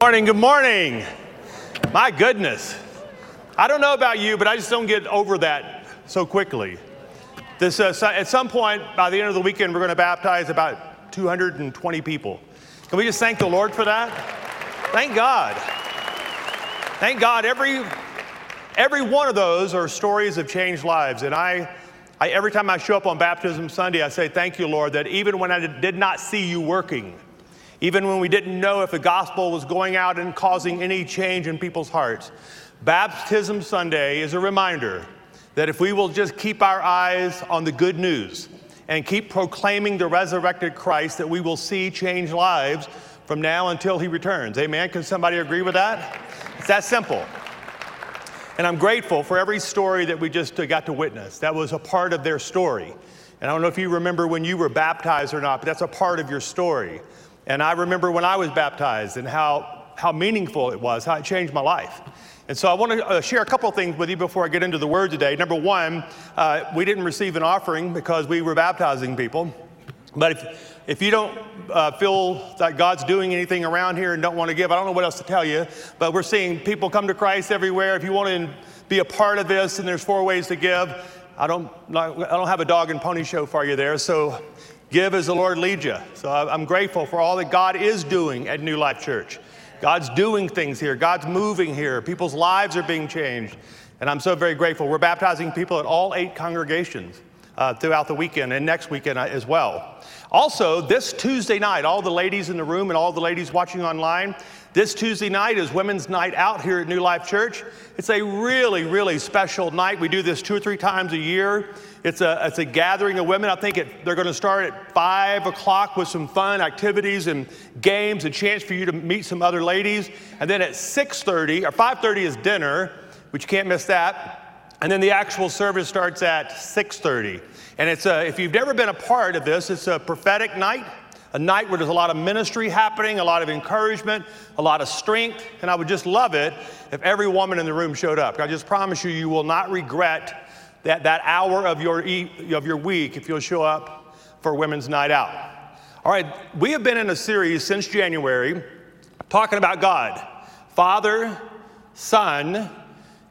Morning, good morning. My goodness. I don't know about you, but I just don't get over that so quickly. This, uh, at some point, by the end of the weekend, we're going to baptize about 220 people. Can we just thank the Lord for that? Thank God. Thank God. Every, every one of those are stories of changed lives. And I, I, every time I show up on Baptism Sunday, I say, Thank you, Lord, that even when I did not see you working, even when we didn't know if the gospel was going out and causing any change in people's hearts. Baptism Sunday is a reminder that if we will just keep our eyes on the good news and keep proclaiming the resurrected Christ, that we will see change lives from now until he returns. Amen. Can somebody agree with that? It's that simple. And I'm grateful for every story that we just uh, got to witness. That was a part of their story. And I don't know if you remember when you were baptized or not, but that's a part of your story. And I remember when I was baptized and how, how meaningful it was, how it changed my life. And so I want to uh, share a couple of things with you before I get into the word today. Number one, uh, we didn't receive an offering because we were baptizing people. But if, if you don't uh, feel that God's doing anything around here and don't want to give, I don't know what else to tell you. But we're seeing people come to Christ everywhere. If you want to be a part of this, and there's four ways to give. I don't, I don't have a dog and pony show for you there. So Give as the Lord leads you. So I'm grateful for all that God is doing at New Life Church. God's doing things here, God's moving here, people's lives are being changed. And I'm so very grateful. We're baptizing people at all eight congregations uh, throughout the weekend and next weekend uh, as well. Also, this Tuesday night, all the ladies in the room and all the ladies watching online, this Tuesday night is Women's Night Out here at New Life Church. It's a really, really special night. We do this two or three times a year. It's a, it's a gathering of women. I think it, they're going to start at 5 o'clock with some fun activities and games, a chance for you to meet some other ladies. And then at 6.30, or 5.30 is dinner, which you can't miss that. And then the actual service starts at 6.30. And it's a, if you've never been a part of this, it's a prophetic night a night where there's a lot of ministry happening, a lot of encouragement, a lot of strength, and I would just love it if every woman in the room showed up. I just promise you, you will not regret that, that hour of your, of your week if you'll show up for Women's Night Out. All right, we have been in a series since January talking about God Father, Son,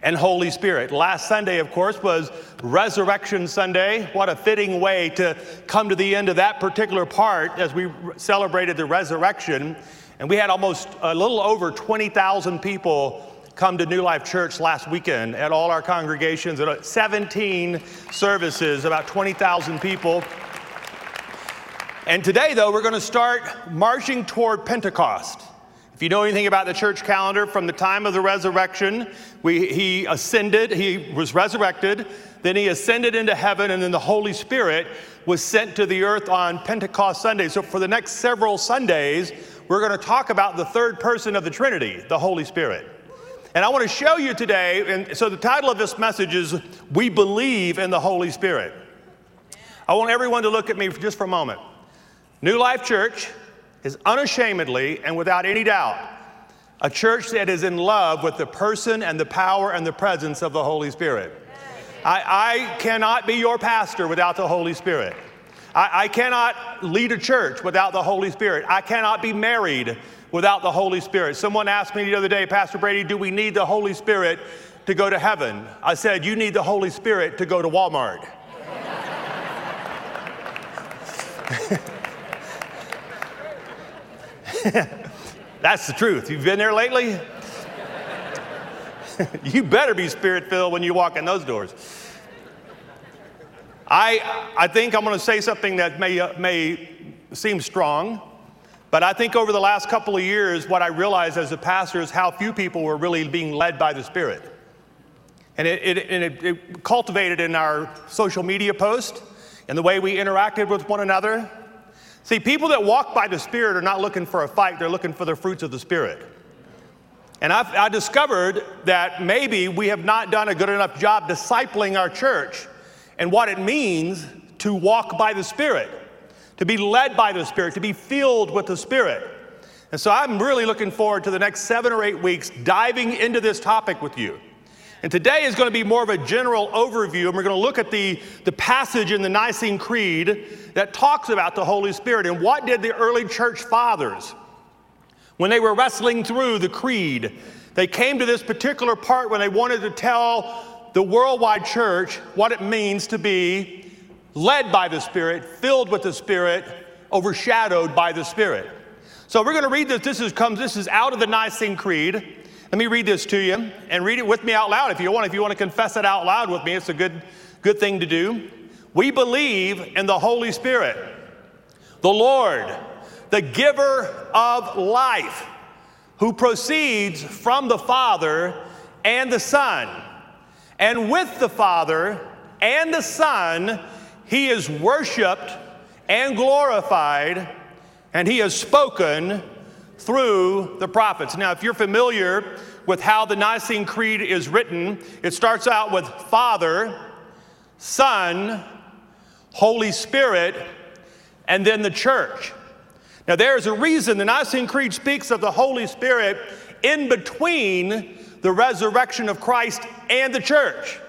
and Holy Spirit. Last Sunday, of course, was Resurrection Sunday. What a fitting way to come to the end of that particular part as we celebrated the resurrection. And we had almost a little over 20,000 people come to New Life Church last weekend at all our congregations, at 17 services, about 20,000 people. And today, though, we're going to start marching toward Pentecost. If you know anything about the church calendar, from the time of the resurrection, we, he ascended, he was resurrected, then he ascended into heaven, and then the Holy Spirit was sent to the earth on Pentecost Sunday. So, for the next several Sundays, we're going to talk about the third person of the Trinity, the Holy Spirit. And I want to show you today, and so the title of this message is We Believe in the Holy Spirit. I want everyone to look at me just for a moment. New Life Church is unashamedly and without any doubt a church that is in love with the person and the power and the presence of the Holy Spirit. I, I cannot be your pastor without the Holy Spirit. I, I cannot lead a church without the Holy Spirit. I cannot be married without the Holy Spirit. Someone asked me the other day, Pastor Brady, do we need the Holy Spirit to go to heaven? I said, You need the Holy Spirit to go to Walmart. That's the truth. You've been there lately? you better be spirit filled when you walk in those doors. I, I think I'm going to say something that may, uh, may seem strong, but I think over the last couple of years, what I realized as a pastor is how few people were really being led by the Spirit. And it, it, and it, it cultivated in our social media posts and the way we interacted with one another. See, people that walk by the Spirit are not looking for a fight, they're looking for the fruits of the Spirit. And I've, I discovered that maybe we have not done a good enough job discipling our church and what it means to walk by the Spirit to be led by the Spirit, to be filled with the Spirit. And so I'm really looking forward to the next seven or eight weeks diving into this topic with you. And today is going to be more of a general overview, and we're going to look at the, the passage in the Nicene Creed that talks about the Holy Spirit and what did the early church fathers, when they were wrestling through the creed, they came to this particular part when they wanted to tell the worldwide church what it means to be led by the Spirit, filled with the Spirit, overshadowed by the Spirit. So we're going to read this. This is comes. This is out of the Nicene Creed. Let me read this to you and read it with me out loud if you want. If you want to confess it out loud with me, it's a good, good thing to do. We believe in the Holy Spirit, the Lord, the giver of life, who proceeds from the Father and the Son. And with the Father and the Son, he is worshiped and glorified, and he has spoken through the prophets. Now, if you're familiar with how the Nicene Creed is written, it starts out with Father, Son, Holy Spirit, and then the church. Now, there's a reason the Nicene Creed speaks of the Holy Spirit in between the resurrection of Christ and the church.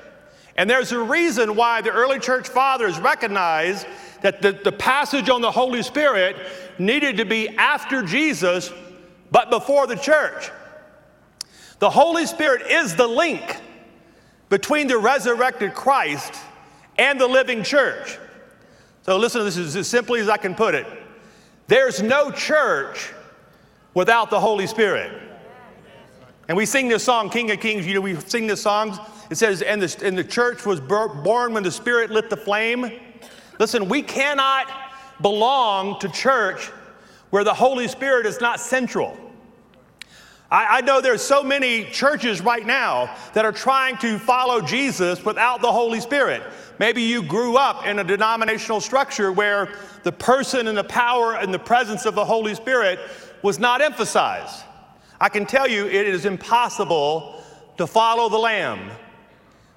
And there's a reason why the early church fathers recognized that the, the passage on the Holy Spirit needed to be after Jesus, but before the church. The Holy Spirit is the link between the resurrected Christ and the living church. So listen to this as simply as I can put it. There's no church without the Holy Spirit. And we sing this song, King of Kings. You know, we sing this song. It says, and the, and the church was born when the Spirit lit the flame. Listen, we cannot belong to church where the Holy Spirit is not central. I, I, know there's so many churches right now that are trying to follow Jesus without the Holy Spirit. Maybe you grew up in a denominational structure where the person and the power and the presence of the Holy Spirit was not emphasized. I can tell you it is impossible to follow the Lamb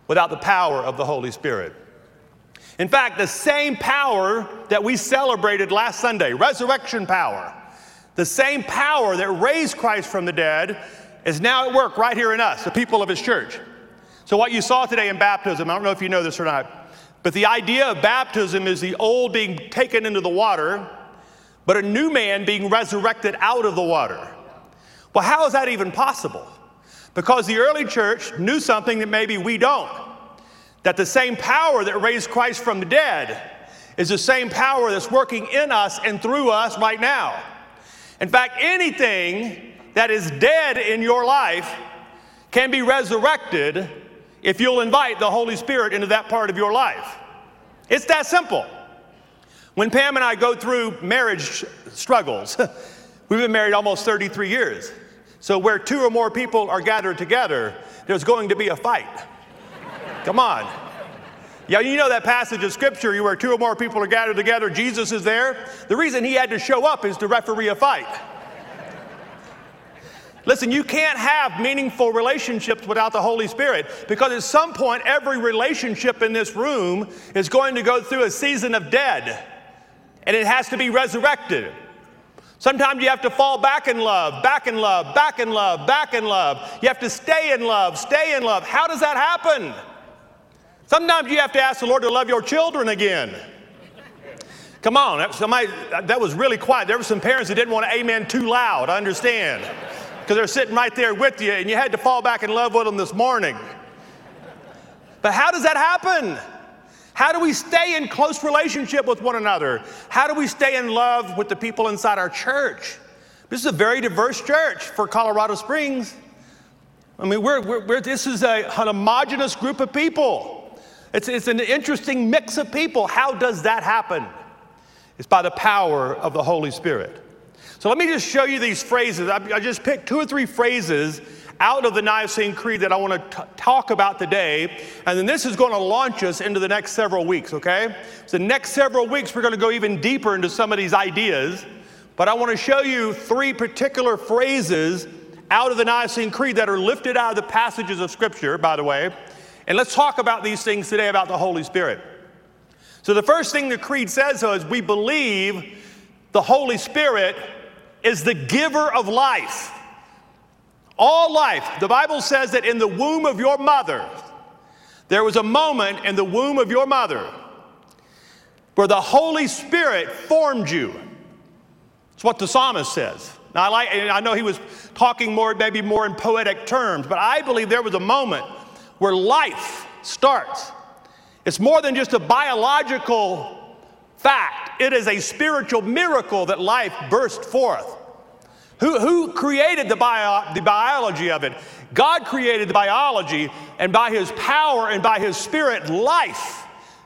without the power of the Holy Spirit. In fact, the same power that we celebrated last Sunday, resurrection power, the same power that raised Christ from the dead is now at work right here in us, the people of his church. So, what you saw today in baptism, I don't know if you know this or not, but the idea of baptism is the old being taken into the water, but a new man being resurrected out of the water. Well, how is that even possible? Because the early church knew something that maybe we don't that the same power that raised Christ from the dead is the same power that's working in us and through us right now. In fact, anything that is dead in your life can be resurrected if you'll invite the Holy Spirit into that part of your life. It's that simple. When Pam and I go through marriage struggles, we've been married almost 33 years. So, where two or more people are gathered together, there's going to be a fight. Come on. Yeah, you know that passage of scripture where two or more people are gathered together, Jesus is there. The reason he had to show up is to referee a fight. Listen, you can't have meaningful relationships without the Holy Spirit because at some point, every relationship in this room is going to go through a season of dead and it has to be resurrected. Sometimes you have to fall back in love, back in love, back in love, back in love. You have to stay in love, stay in love. How does that happen? Sometimes you have to ask the Lord to love your children again. Come on, that, somebody, that was really quiet. There were some parents that didn't want to amen too loud, I understand. Because they're sitting right there with you and you had to fall back in love with them this morning. But how does that happen? How do we stay in close relationship with one another? How do we stay in love with the people inside our church? This is a very diverse church for Colorado Springs. I mean, we're, we're, we're this is a, an homogenous group of people. It's, it's an interesting mix of people. How does that happen? It's by the power of the Holy Spirit. So let me just show you these phrases. I, I just picked two or three phrases out of the Nicene Creed that I want to talk about today. And then this is going to launch us into the next several weeks, okay? So, the next several weeks, we're going to go even deeper into some of these ideas. But I want to show you three particular phrases out of the Nicene Creed that are lifted out of the passages of Scripture, by the way, and let's talk about these things today about the Holy Spirit. So, the first thing the Creed says is we believe the Holy Spirit is the giver of life. All life. The Bible says that in the womb of your mother, there was a moment in the womb of your mother where the Holy Spirit formed you. It's what the psalmist says. Now, I, like, I know he was talking more, maybe more in poetic terms, but I believe there was a moment where life starts. It's more than just a biological fact, it is a spiritual miracle that life burst forth. Who, who created the, bio, the biology of it? God created the biology, and by his power and by his spirit, life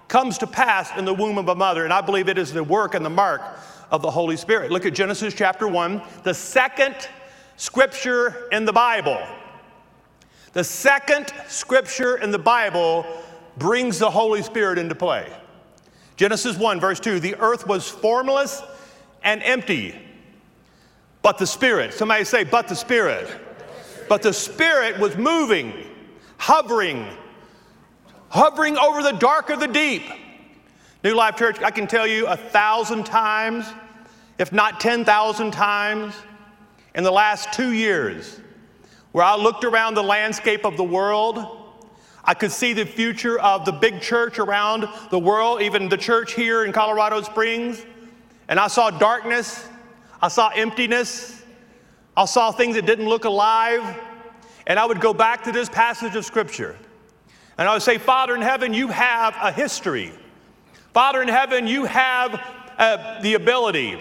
comes to pass in the womb of a mother. And I believe it is the work and the mark of the Holy Spirit. Look at Genesis chapter 1, the second scripture in the Bible. The second scripture in the Bible brings the Holy Spirit into play. Genesis 1, verse 2 the earth was formless and empty, but the Spirit, somebody say, but the Spirit. But the Spirit was moving, hovering, hovering over the dark of the deep. New Life Church, I can tell you a thousand times, if not 10,000 times, in the last two years, where I looked around the landscape of the world. I could see the future of the big church around the world, even the church here in Colorado Springs. And I saw darkness I saw emptiness. I saw things that didn't look alive. And I would go back to this passage of Scripture. And I would say, Father in heaven, you have a history. Father in heaven, you have uh, the ability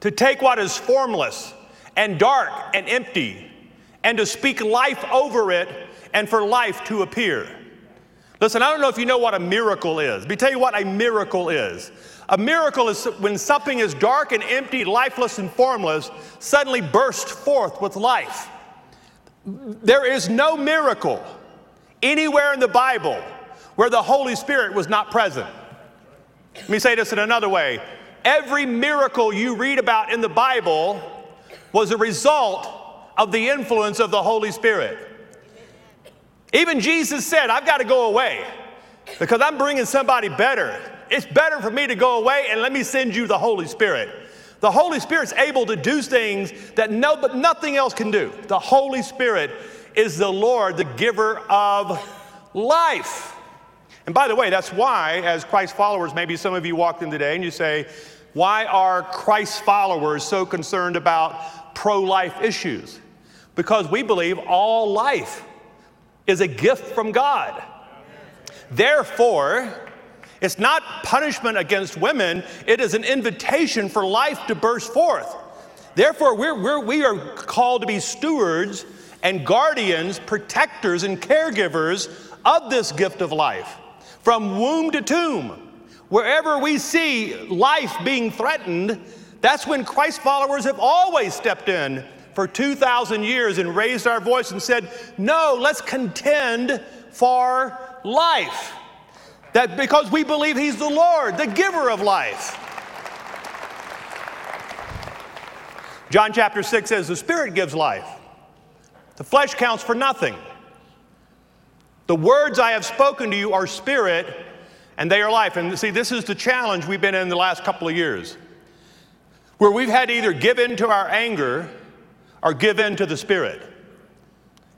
to take what is formless and dark and empty and to speak life over it and for life to appear. Listen, I don't know if you know what a miracle is. Let me tell you what a miracle is. A miracle is when something is dark and empty, lifeless and formless, suddenly bursts forth with life. There is no miracle anywhere in the Bible where the Holy Spirit was not present. Let me say this in another way. Every miracle you read about in the Bible was a result of the influence of the Holy Spirit. Even Jesus said, I've got to go away because I'm bringing somebody better. It's better for me to go away and let me send you the Holy Spirit. The Holy Spirit's able to do things that no, but nothing else can do. The Holy Spirit is the Lord, the giver of life. And by the way, that's why, as Christ followers, maybe some of you walked in today and you say, why are Christ followers so concerned about pro life issues? Because we believe all life is a gift from God. Therefore, it's not punishment against women, it is an invitation for life to burst forth. Therefore, we're, we're, we are called to be stewards and guardians, protectors, and caregivers of this gift of life. From womb to tomb, wherever we see life being threatened, that's when Christ followers have always stepped in for 2,000 years and raised our voice and said, No, let's contend for life. That because we believe He's the Lord, the giver of life. John chapter 6 says, The Spirit gives life, the flesh counts for nothing. The words I have spoken to you are spirit and they are life. And see, this is the challenge we've been in the last couple of years, where we've had to either give in to our anger or give in to the Spirit.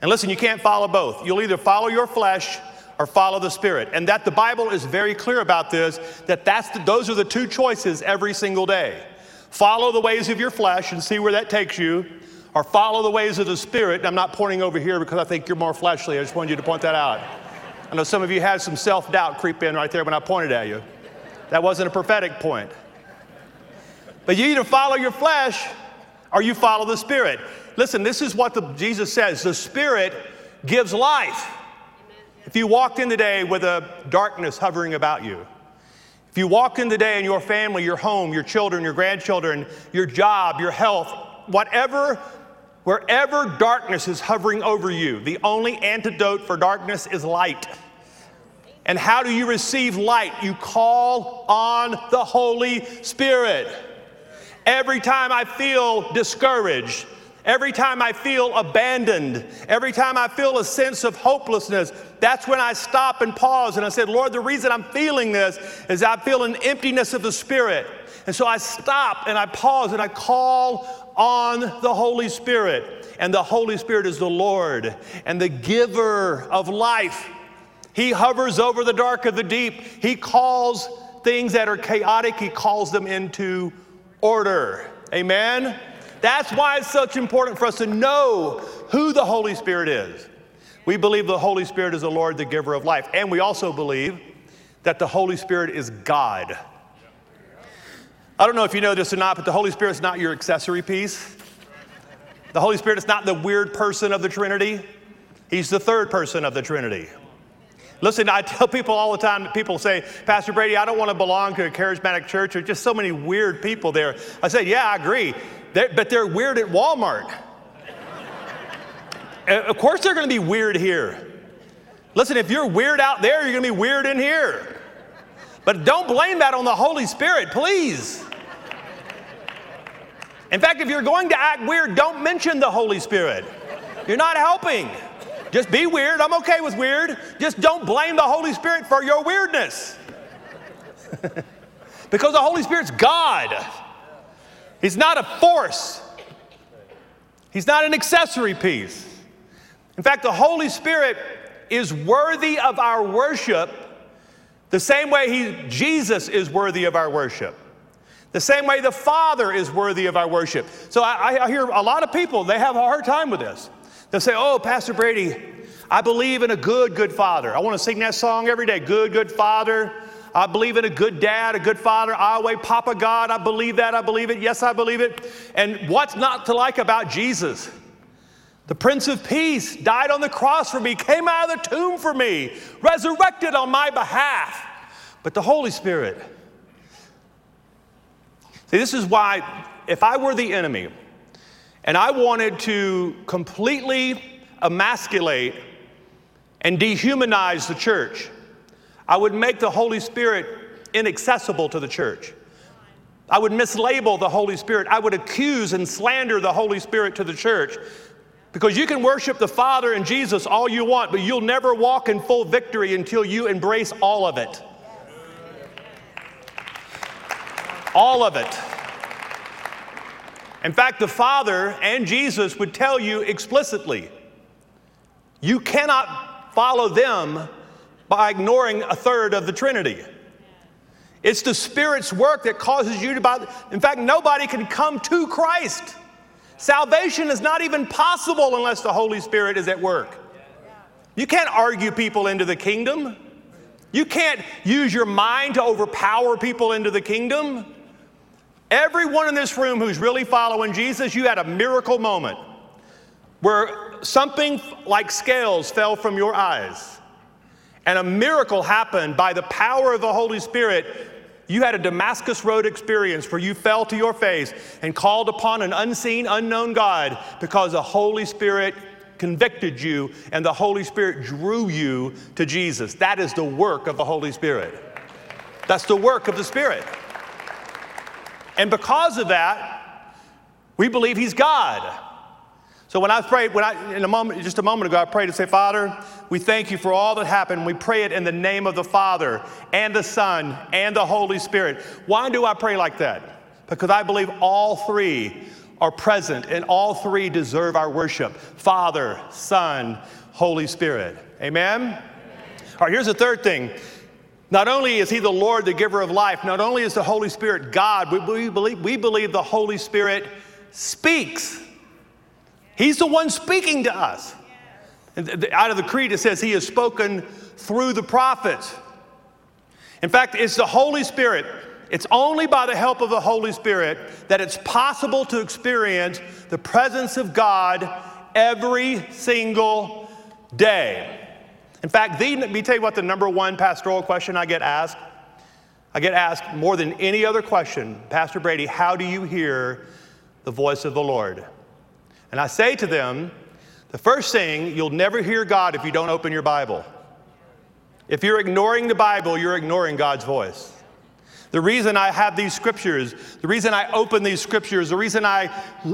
And listen, you can't follow both. You'll either follow your flesh or follow the Spirit. And that the Bible is very clear about this, that that's the, those are the two choices every single day. Follow the ways of your flesh and see where that takes you, or follow the ways of the Spirit. And I'm not pointing over here because I think you're more fleshly. I just wanted you to point that out. I know some of you had some self doubt creep in right there when I pointed at you. That wasn't a prophetic point. But you either follow your flesh or you follow the Spirit. Listen, this is what the, Jesus says the Spirit gives life. If you walked in today with a darkness hovering about you, if you walked in today in your family, your home, your children, your grandchildren, your job, your health, whatever, wherever darkness is hovering over you, the only antidote for darkness is light. And how do you receive light? You call on the Holy Spirit. Every time I feel discouraged, Every time I feel abandoned, every time I feel a sense of hopelessness, that's when I stop and pause and I said, Lord, the reason I'm feeling this is I feel an emptiness of the Spirit. And so I stop and I pause and I call on the Holy Spirit. And the Holy Spirit is the Lord and the giver of life. He hovers over the dark of the deep. He calls things that are chaotic, He calls them into order. Amen? That's why it's such important for us to know who the Holy Spirit is. We believe the Holy Spirit is the Lord, the giver of life. And we also believe that the Holy Spirit is God. I don't know if you know this or not, but the Holy Spirit is not your accessory piece. The Holy Spirit is not the weird person of the Trinity, He's the third person of the Trinity. Listen, I tell people all the time people say, Pastor Brady, I don't want to belong to a charismatic church. There's just so many weird people there. I said, Yeah, I agree. They're, but they're weird at Walmart. Uh, of course, they're going to be weird here. Listen, if you're weird out there, you're going to be weird in here. But don't blame that on the Holy Spirit, please. In fact, if you're going to act weird, don't mention the Holy Spirit. You're not helping. Just be weird. I'm okay with weird. Just don't blame the Holy Spirit for your weirdness. because the Holy Spirit's God. He's not a force, He's not an accessory piece. In fact, the Holy Spirit is worthy of our worship the same way he, Jesus is worthy of our worship. The same way the Father is worthy of our worship. So I, I hear a lot of people, they have a hard time with this. They'll say, Oh, Pastor Brady, I believe in a good, good father. I want to sing that song every day. Good, good father. I believe in a good dad, a good father. Yahweh, Papa God. I believe that. I believe it. Yes, I believe it. And what's not to like about Jesus? The Prince of Peace died on the cross for me, came out of the tomb for me, resurrected on my behalf. But the Holy Spirit. See, this is why if I were the enemy and I wanted to completely emasculate and dehumanize the church, I would make the Holy Spirit inaccessible to the church. I would mislabel the Holy Spirit. I would accuse and slander the Holy Spirit to the church. Because you can worship the Father and Jesus all you want, but you'll never walk in full victory until you embrace all of it. All of it. In fact, the Father and Jesus would tell you explicitly you cannot follow them by ignoring a third of the Trinity. It's the Spirit's work that causes you to, Buy. in fact, nobody can come to Christ. Salvation is not even possible unless the Holy Spirit is at work. You can't argue people into the kingdom. You can't use your mind to overpower people into the kingdom. Everyone in this room who's really following Jesus, you had a miracle moment where something like scales fell from your eyes and a miracle happened by the power of the Holy Spirit. You had a Damascus Road experience where you fell to your face and called upon an unseen, unknown God because the Holy Spirit convicted you and the Holy Spirit drew you to Jesus. That is the work of the Holy Spirit. That's the work of the Spirit. And because of that, we believe He's God. So when I prayed, when I, in a moment, just a moment ago, I prayed to say, Father, we thank you for all that happened. We pray it in the name of the Father and the Son and the Holy Spirit. Why do I pray like that? Because I believe all three are present and all three deserve our worship Father, Son, Holy Spirit. Amen? Amen. All right, here's the third thing not only is He the Lord, the giver of life, not only is the Holy Spirit God, we, believe, we believe the Holy Spirit speaks. He's the one speaking to us. Out of the Creed, it says He has spoken through the prophets. In fact, it's the Holy Spirit. It's only by the help of the Holy Spirit that it's possible to experience the presence of God every single day. In fact, the, let me tell you what the number one pastoral question I get asked. I get asked more than any other question, Pastor Brady, how do you hear the voice of the Lord? And I say to them, the first thing, you'll never hear God if you don't open your Bible. If you're ignoring the Bible, you're ignoring God's voice. The reason I have these scriptures, the reason I open these scriptures, the reason I,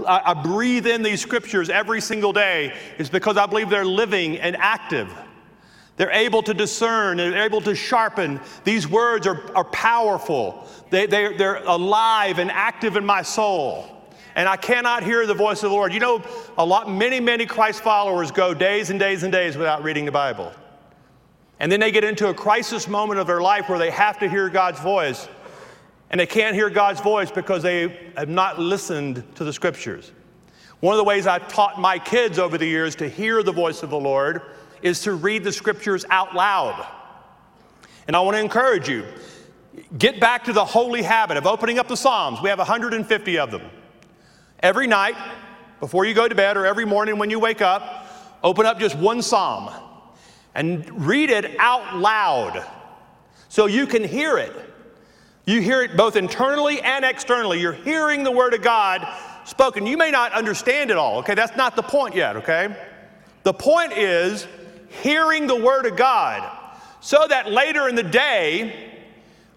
I, breathe in these scriptures every single day is because I believe they're living and active. They're able to discern, they're able to sharpen. These words are, are powerful, they, they, they're alive and active in my soul. And I cannot hear the voice of the Lord. You know, a lot, many, many Christ followers go days and days and days without reading the Bible. And then they get into a crisis moment of their life where they have to hear God's voice. and they can't hear God's voice because they have not listened to the scriptures. One of the ways I've taught my kids over the years to hear the voice of the Lord is to read the scriptures out loud. And I want to encourage you get back to the holy habit of opening up the Psalms. We have 150 of them. Every night, before you go to bed, or every morning when you wake up, open up just one Psalm and read it out loud so you can hear it. You hear it both internally and externally. You're hearing the Word of God spoken. You may not understand it all, okay? That's not the point yet, okay? The point is hearing the Word of God so that later in the day,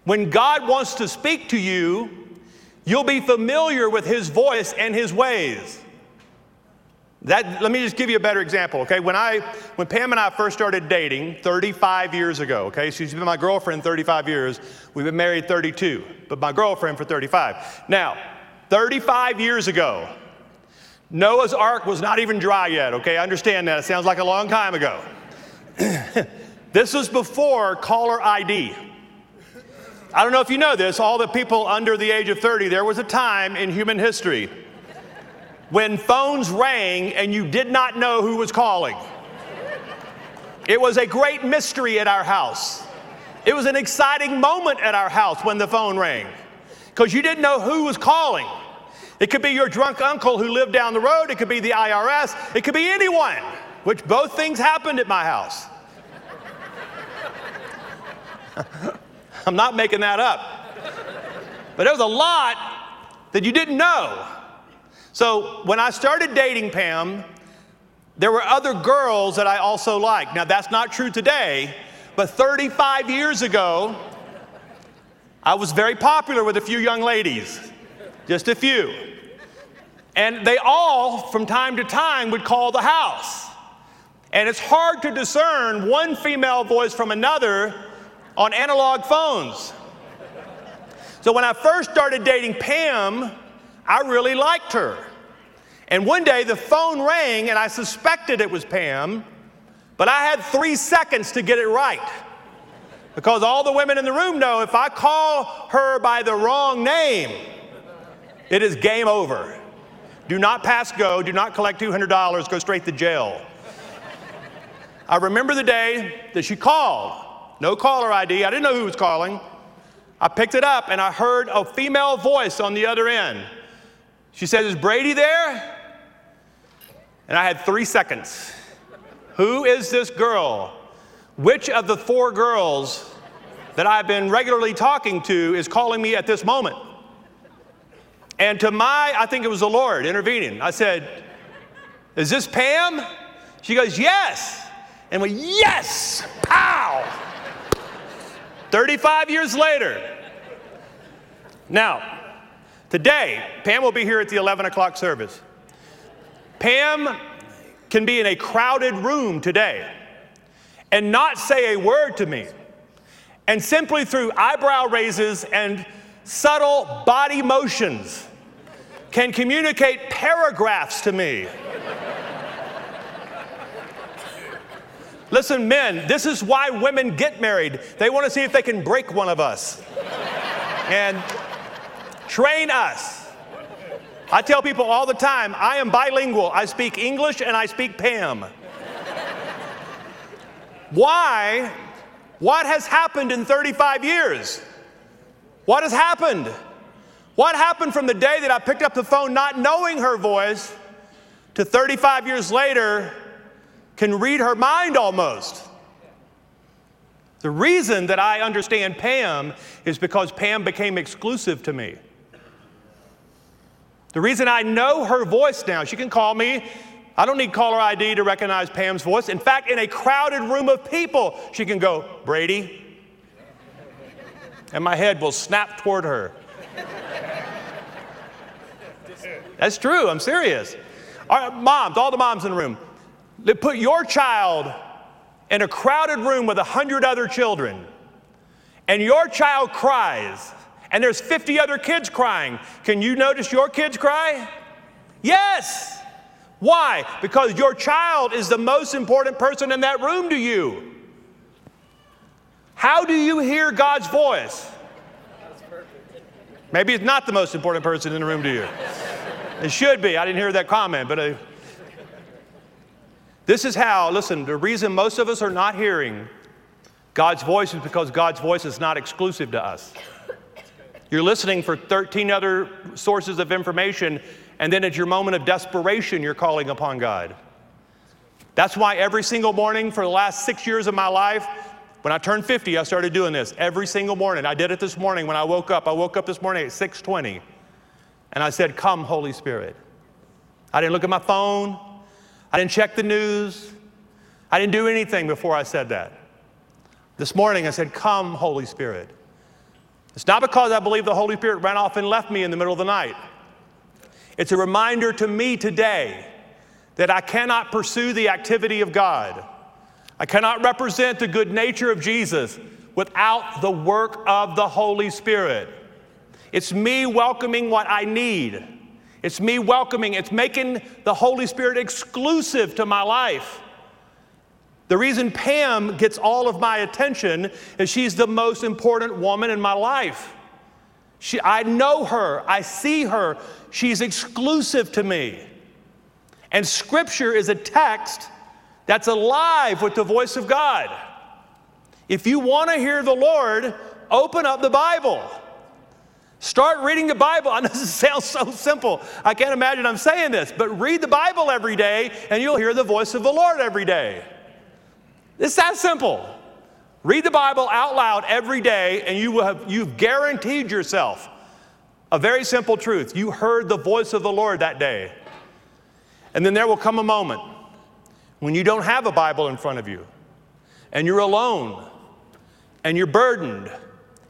when God wants to speak to you, you'll be familiar with His voice and His ways. That, let me just give you a better example, okay? When, I, when Pam and I first started dating 35 years ago, okay? She's been my girlfriend 35 years. We've been married 32, but my girlfriend for 35. Now, 35 years ago, Noah's ark was not even dry yet, okay? I understand that. It sounds like a long time ago. this was before caller ID. I don't know if you know this, all the people under the age of 30, there was a time in human history when phones rang and you did not know who was calling. It was a great mystery at our house. It was an exciting moment at our house when the phone rang because you didn't know who was calling. It could be your drunk uncle who lived down the road, it could be the IRS, it could be anyone, which both things happened at my house. I'm not making that up. But there was a lot that you didn't know. So when I started dating Pam, there were other girls that I also liked. Now, that's not true today, but 35 years ago, I was very popular with a few young ladies, just a few. And they all, from time to time, would call the house. And it's hard to discern one female voice from another on analog phones. So when I first started dating Pam, I really liked her. And one day the phone rang and I suspected it was Pam, but I had three seconds to get it right. Because all the women in the room know if I call her by the wrong name, it is game over. Do not pass go, do not collect $200, go straight to jail. I remember the day that she called. No caller ID. I didn't know who was calling. I picked it up and I heard a female voice on the other end. She said, Is Brady there? And I had three seconds. Who is this girl? Which of the four girls that I've been regularly talking to is calling me at this moment? And to my, I think it was the Lord intervening. I said, Is this Pam? She goes, Yes. And we, Yes! Pow! 35 years later. Now, today, Pam will be here at the 11 o'clock service. Pam can be in a crowded room today and not say a word to me. And simply through eyebrow raises and subtle body motions can communicate paragraphs to me. Listen, men, this is why women get married. They want to see if they can break one of us and train us. I tell people all the time I am bilingual. I speak English and I speak Pam. Why? What has happened in 35 years? What has happened? What happened from the day that I picked up the phone not knowing her voice to 35 years later can read her mind almost. The reason that I understand Pam is because Pam became exclusive to me. The reason I know her voice now, she can call me. I don't need caller ID to recognize Pam's voice. In fact, in a crowded room of people, she can go, Brady. And my head will snap toward her. That's true, I'm serious. All right, moms, all the moms in the room, that put your child in a crowded room with a hundred other children, and your child cries, and there's 50 other kids crying, can you notice your kids cry? Yes. Why? Because your child is the most important person in that room to you. How do you hear God's voice? Maybe it's not the most important person in the room to you. It should be. I didn't hear that comment, but uh, this is how, listen, the reason most of us are not hearing God's voice is because God's voice is not exclusive to us. You're listening for 13 other sources of information, and then at your moment of desperation, you're calling upon God. That's why every single morning for the last six years of my life, when I turned 50, I started doing this every single morning. I did it this morning when I woke up. I woke up this morning at 6:20, and I said, "Come, Holy Spirit." I didn't look at my phone. I didn't check the news. I didn't do anything before I said that. This morning I said, "Come, Holy Spirit." It's not because I believe the Holy Spirit ran off and left me in the middle of the night. It's a reminder to me today that I cannot pursue the activity of God I cannot represent the good nature of Jesus without the work of the Holy Spirit. It's me welcoming what I need. It's me welcoming, it's making the Holy Spirit exclusive to my life. The reason Pam gets all of my attention is she's the most important woman in my life. She, I know her, I see her, she's exclusive to me. And Scripture is a text that's alive with the voice of God. If you want to hear the Lord, open up the Bible. Start reading the Bible. I know this sounds so simple. I can't imagine I'm saying this, but read the Bible every day and you'll hear the voice of the Lord every day. It's that simple. Read the Bible out loud every day and you will have, you've guaranteed yourself a very simple truth. You heard the voice of the Lord that day. And then there will come a moment when you don't have a Bible in front of you and you're alone and you're burdened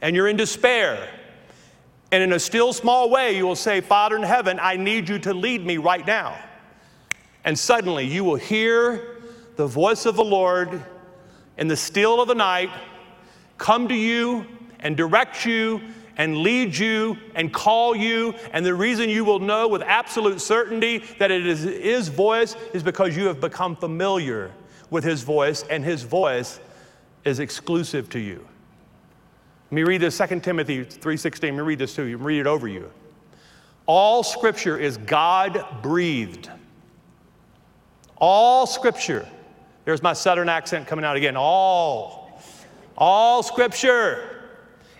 and you're in despair. And in a still small way, you will say, Father in heaven, I need you to lead me right now. And suddenly you will hear the voice of the Lord in the still of the night come to you and direct you and lead you and call you. And the reason you will know with absolute certainty that it is His voice is because you have become familiar with His voice, and His voice is exclusive to you. Let me read this 2 Timothy 3:16. Let me read this to you, read it over you. All scripture is God breathed. All scripture. There's my southern accent coming out again. All. All scripture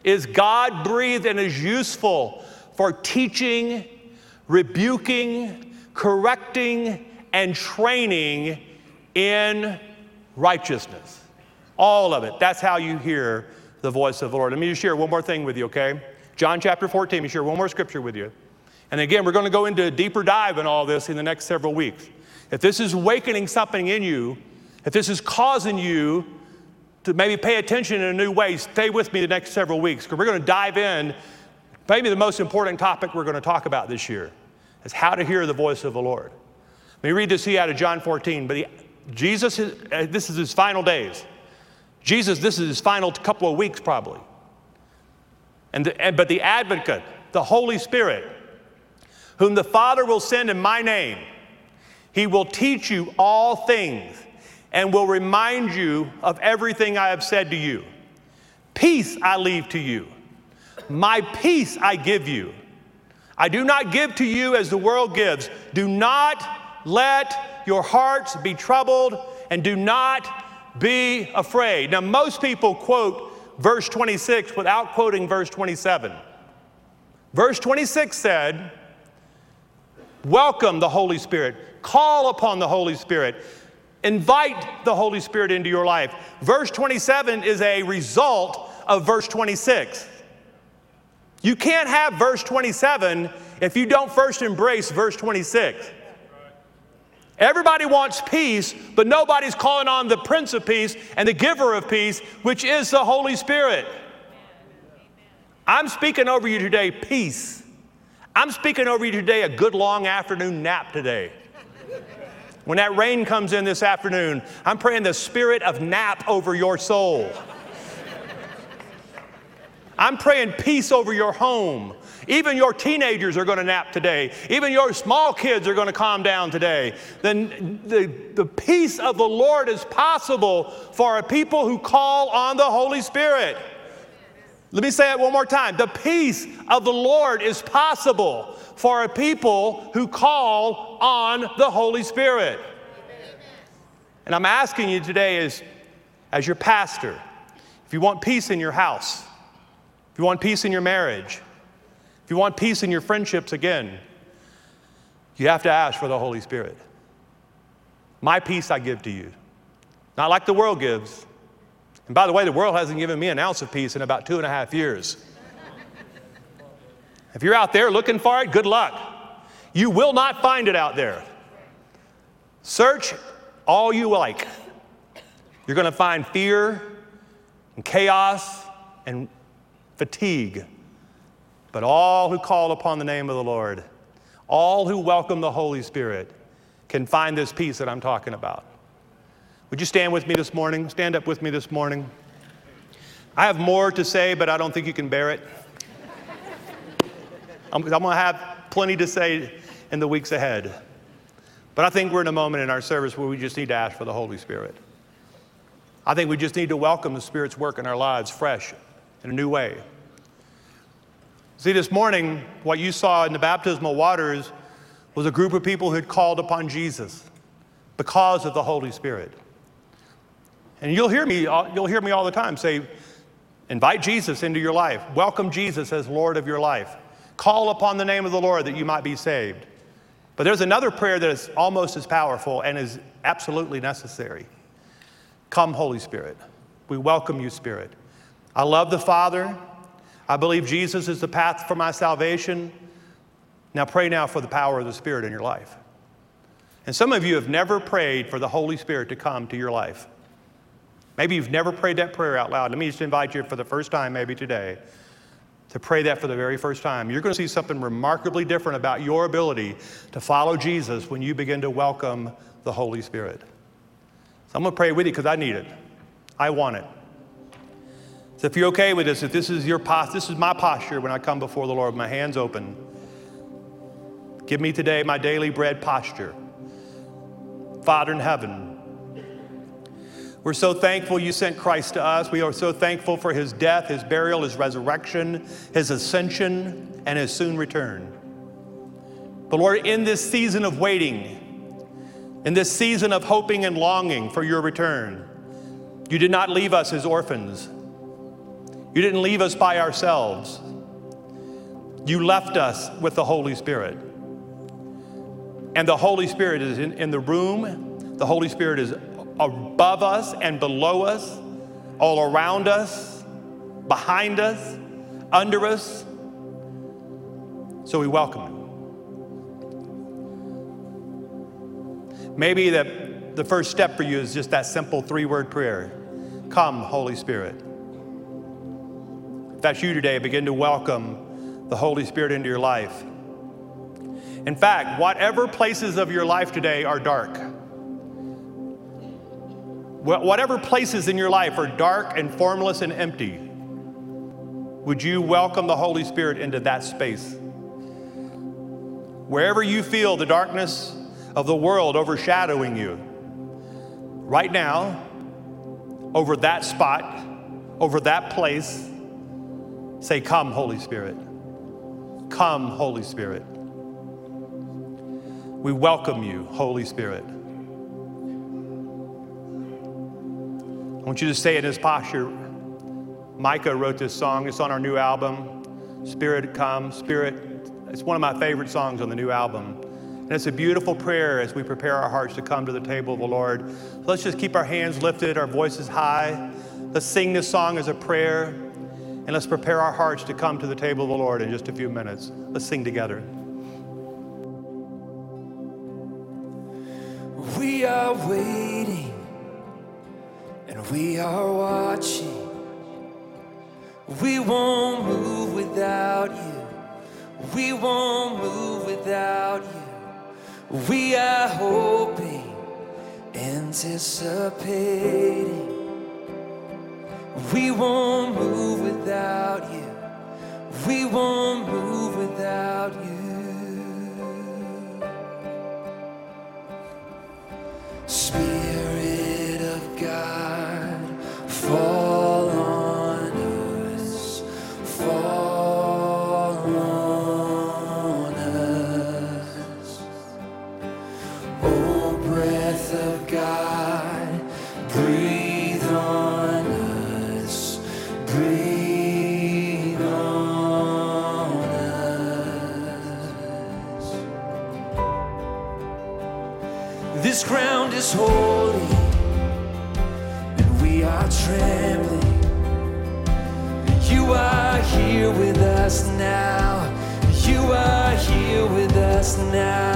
is God breathed and is useful for teaching, rebuking, correcting, and training in righteousness. All of it. That's how you hear the voice of the Lord. Let me just share one more thing with you, okay? John chapter 14, let me share one more scripture with you. And again, we're going to go into a deeper dive in all this in the next several weeks. If this is awakening something in you, if this is causing you to maybe pay attention in a new way, stay with me the next several weeks because we're going to dive in. Maybe the most important topic we're going to talk about this year is how to hear the voice of the Lord. Let me read this here out of John 14. But he, Jesus, uh, this is his final days. Jesus, this is his final couple of weeks probably. And, the, and but the advocate, the Holy Spirit, whom the Father will send in my name, he will teach you all things and will remind you of everything I have said to you. Peace I leave to you, my peace I give you. I do not give to you as the world gives. Do not let your hearts be troubled and do not be afraid. Now, most people quote verse 26 without quoting verse 27. Verse 26 said, Welcome the Holy Spirit, call upon the Holy Spirit. Invite the Holy Spirit into your life. Verse 27 is a result of verse 26. You can't have verse 27 if you don't first embrace verse 26. Everybody wants peace, but nobody's calling on the Prince of Peace and the giver of peace, which is the Holy Spirit. I'm speaking over you today peace. I'm speaking over you today a good long afternoon nap today. When that rain comes in this afternoon, I'm praying the spirit of nap over your soul. I'm praying peace over your home. Even your teenagers are going to nap today. Even your small kids are going to calm down today. Then the, the peace of the Lord is possible for a people who call on the Holy Spirit. Let me say it one more time. The peace of the Lord is possible for a people who call on the Holy Spirit. And I'm asking you today, as, as your pastor, if you want peace in your house, if you want peace in your marriage, if you want peace in your friendships again, you have to ask for the Holy Spirit. My peace I give to you. Not like the world gives. And by the way, the world hasn't given me an ounce of peace in about two and a half years. if you're out there looking for it, good luck. You will not find it out there. Search all you like. You're going to find fear and chaos and fatigue. But all who call upon the name of the Lord, all who welcome the Holy Spirit, can find this peace that I'm talking about. Would you stand with me this morning? Stand up with me this morning. I have more to say, but I don't think you can bear it. I'm, I'm going to have plenty to say in the weeks ahead. But I think we're in a moment in our service where we just need to ask for the Holy Spirit. I think we just need to welcome the Spirit's work in our lives fresh in a new way. See, this morning, what you saw in the baptismal waters was a group of people who had called upon Jesus because of the Holy Spirit. And you'll hear me, you'll hear me all the time say, invite Jesus into your life. Welcome Jesus as Lord of your life. Call upon the name of the Lord that you might be saved. But there's another prayer that is almost as powerful and is absolutely necessary. Come, Holy Spirit. We welcome you, Spirit. I love the Father. I believe Jesus is the path for my salvation. Now pray now for the power of the Spirit in your life. And some of you have never prayed for the Holy Spirit to come to your life. Maybe you've never prayed that prayer out loud. Let me just invite you for the first time, maybe today, to pray that for the very first time. You're going to see something remarkably different about your ability to follow Jesus when you begin to welcome the Holy Spirit. So I'm going to pray with you because I need it. I want it. So if you're okay with this, if this is your posture, this is my posture when I come before the Lord, my hands open. Give me today my daily bread posture. Father in heaven, we're so thankful you sent Christ to us. We are so thankful for his death, his burial, his resurrection, his ascension, and his soon return. But Lord, in this season of waiting, in this season of hoping and longing for your return, you did not leave us as orphans. You didn't leave us by ourselves. You left us with the Holy Spirit. And the Holy Spirit is in, in the room, the Holy Spirit is above us and below us, all around us, behind us, under us. So we welcome him. Maybe the, the first step for you is just that simple three word prayer Come, Holy Spirit. If that's you today, begin to welcome the Holy Spirit into your life. In fact, whatever places of your life today are dark, whatever places in your life are dark and formless and empty, would you welcome the Holy Spirit into that space? Wherever you feel the darkness of the world overshadowing you, right now, over that spot, over that place, say, Come, Holy Spirit. Come, Holy Spirit. We welcome you, Holy Spirit. I want you to stay in this posture. Micah wrote this song. It's on our new album, Spirit Come, Spirit. It's one of my favorite songs on the new album. And it's a beautiful prayer as we prepare our hearts to come to the table of the Lord. So let's just keep our hands lifted, our voices high. Let's sing this song as a prayer. And let's prepare our hearts to come to the table of the Lord in just a few minutes. Let's sing together. We are waiting and we are watching. We won't move without you. We won't move without you. We are hoping, anticipating. We won't move without you. We won't move without you. now.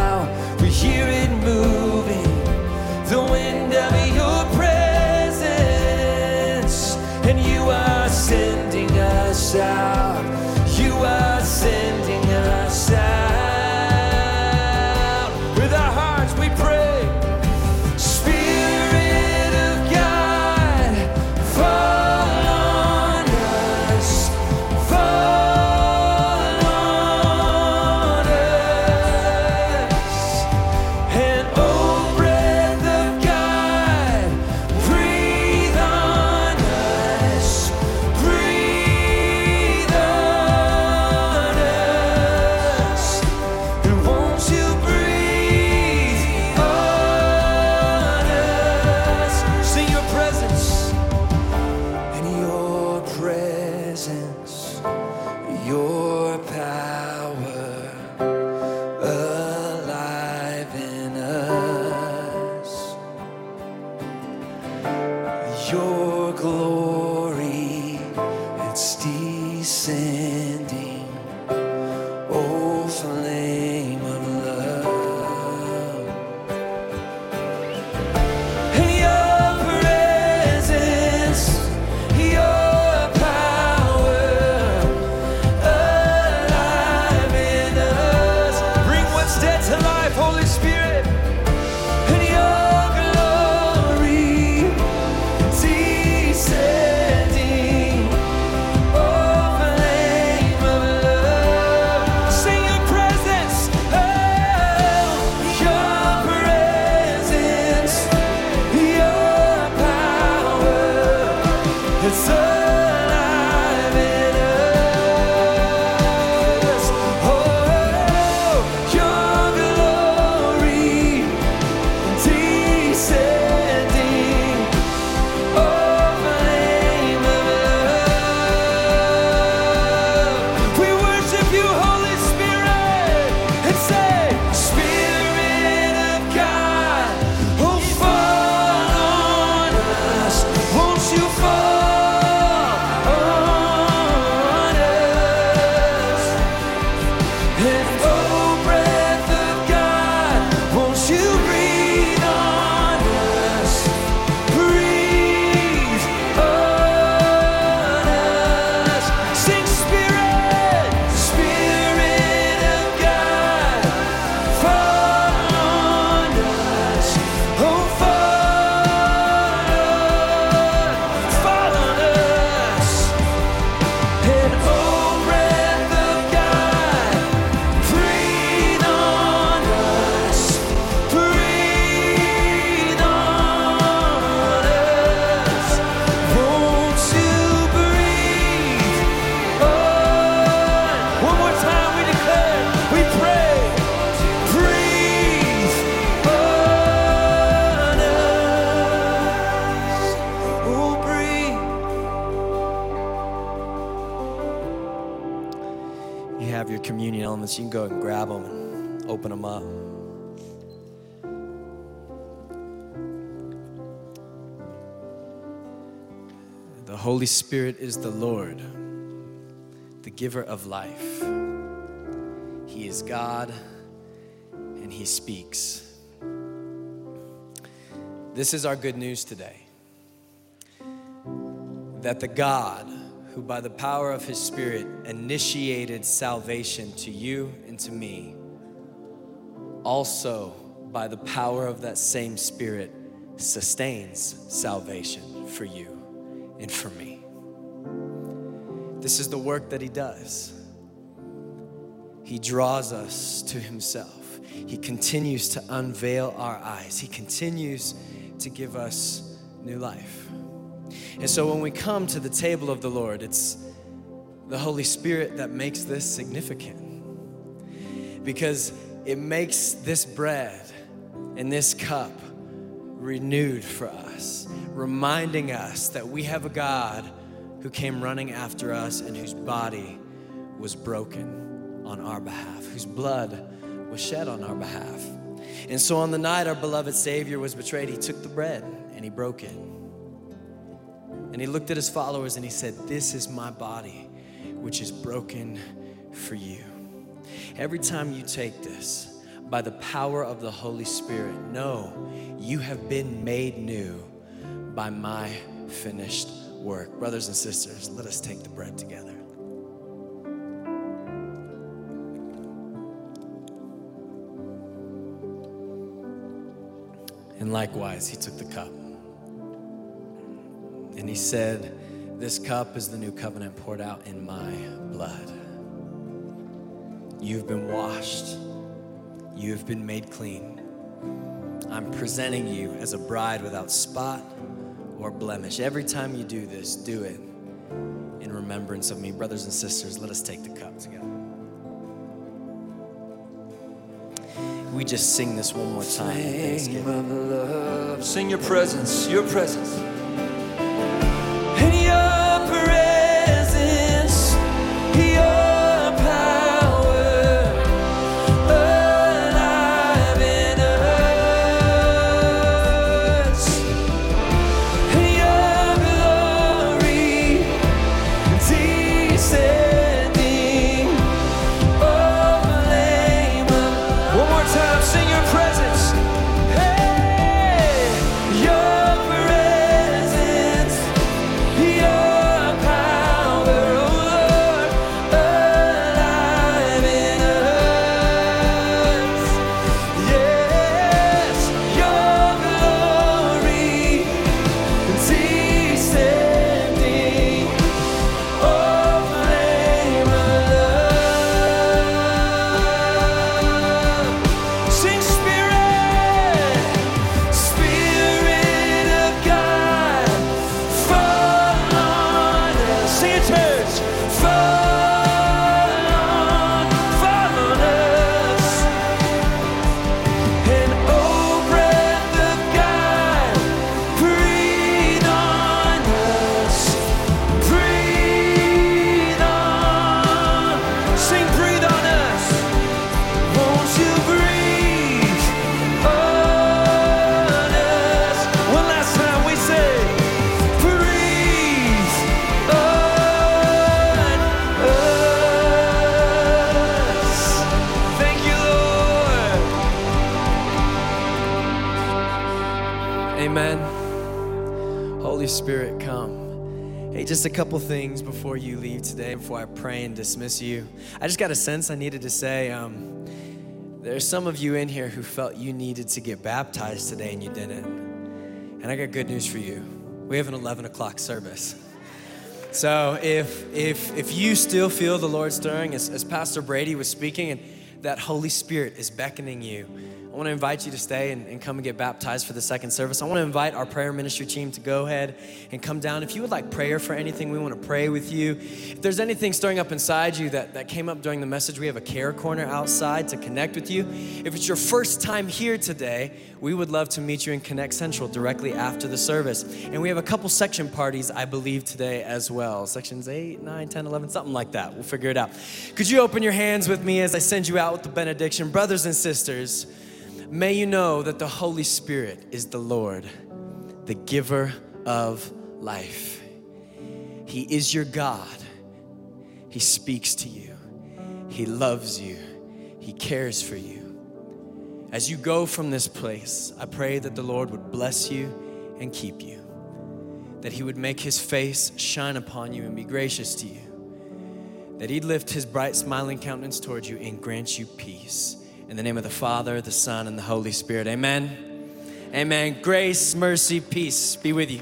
The Holy Spirit is the Lord, the giver of life. He is God and He speaks. This is our good news today that the God who, by the power of His Spirit, initiated salvation to you and to me also, by the power of that same Spirit, sustains salvation for you and for me. This is the work that He does. He draws us to Himself. He continues to unveil our eyes. He continues to give us new life. And so when we come to the table of the Lord, it's the Holy Spirit that makes this significant. Because it makes this bread and this cup renewed for us, reminding us that we have a God who came running after us and whose body was broken on our behalf, whose blood was shed on our behalf. And so on the night our beloved Savior was betrayed, he took the bread and he broke it. And he looked at his followers and he said, This is my body, which is broken for you. Every time you take this, by the power of the Holy Spirit, know you have been made new by my finished work. Brothers and sisters, let us take the bread together. And likewise, he took the cup. And he said, This cup is the new covenant poured out in my blood. You've been washed, you have been made clean. I'm presenting you as a bride without spot or blemish. Every time you do this, do it in remembrance of me. Brothers and sisters, let us take the cup together. We just sing this one more time. in Name Thanksgiving. of love. Sing your presence, your presence. Just a couple things before you leave today, before I pray and dismiss you. I just got a sense I needed to say um, there's some of you in here who felt you needed to get baptized today and you didn't. And I got good news for you. We have an 11 o'clock service. So if if if you still feel the Lord stirring, as, as Pastor Brady was speaking, and that Holy Spirit is beckoning you, I want to invite you to stay and, and come and get baptized for the second service. I want to invite our prayer ministry team to go ahead and come down. If you would like prayer for anything, we want to pray with you. If there's anything stirring up inside you that, that came up during the message, we have a care corner outside to connect with you. If it's your first time here today, we would love to meet you in Connect Central directly after the service. And we have a couple section parties, I believe, today as well. Sections 8, 9, 10, 11, something like that. We'll figure it out. Could you open your hands with me as I send you out with the benediction? Brothers and sisters, may you know that the Holy Spirit is the Lord, the giver of life. He is your God. He speaks to you. He loves you. He cares for you. As you go from this place, I pray that the Lord would bless you and keep you, that He would make His face shine upon you and be gracious to you, that He'd lift His bright, smiling countenance towards you and grant you peace. In the name of the Father, the Son, and the Holy Spirit. Amen. Amen. Grace, mercy, peace be with you.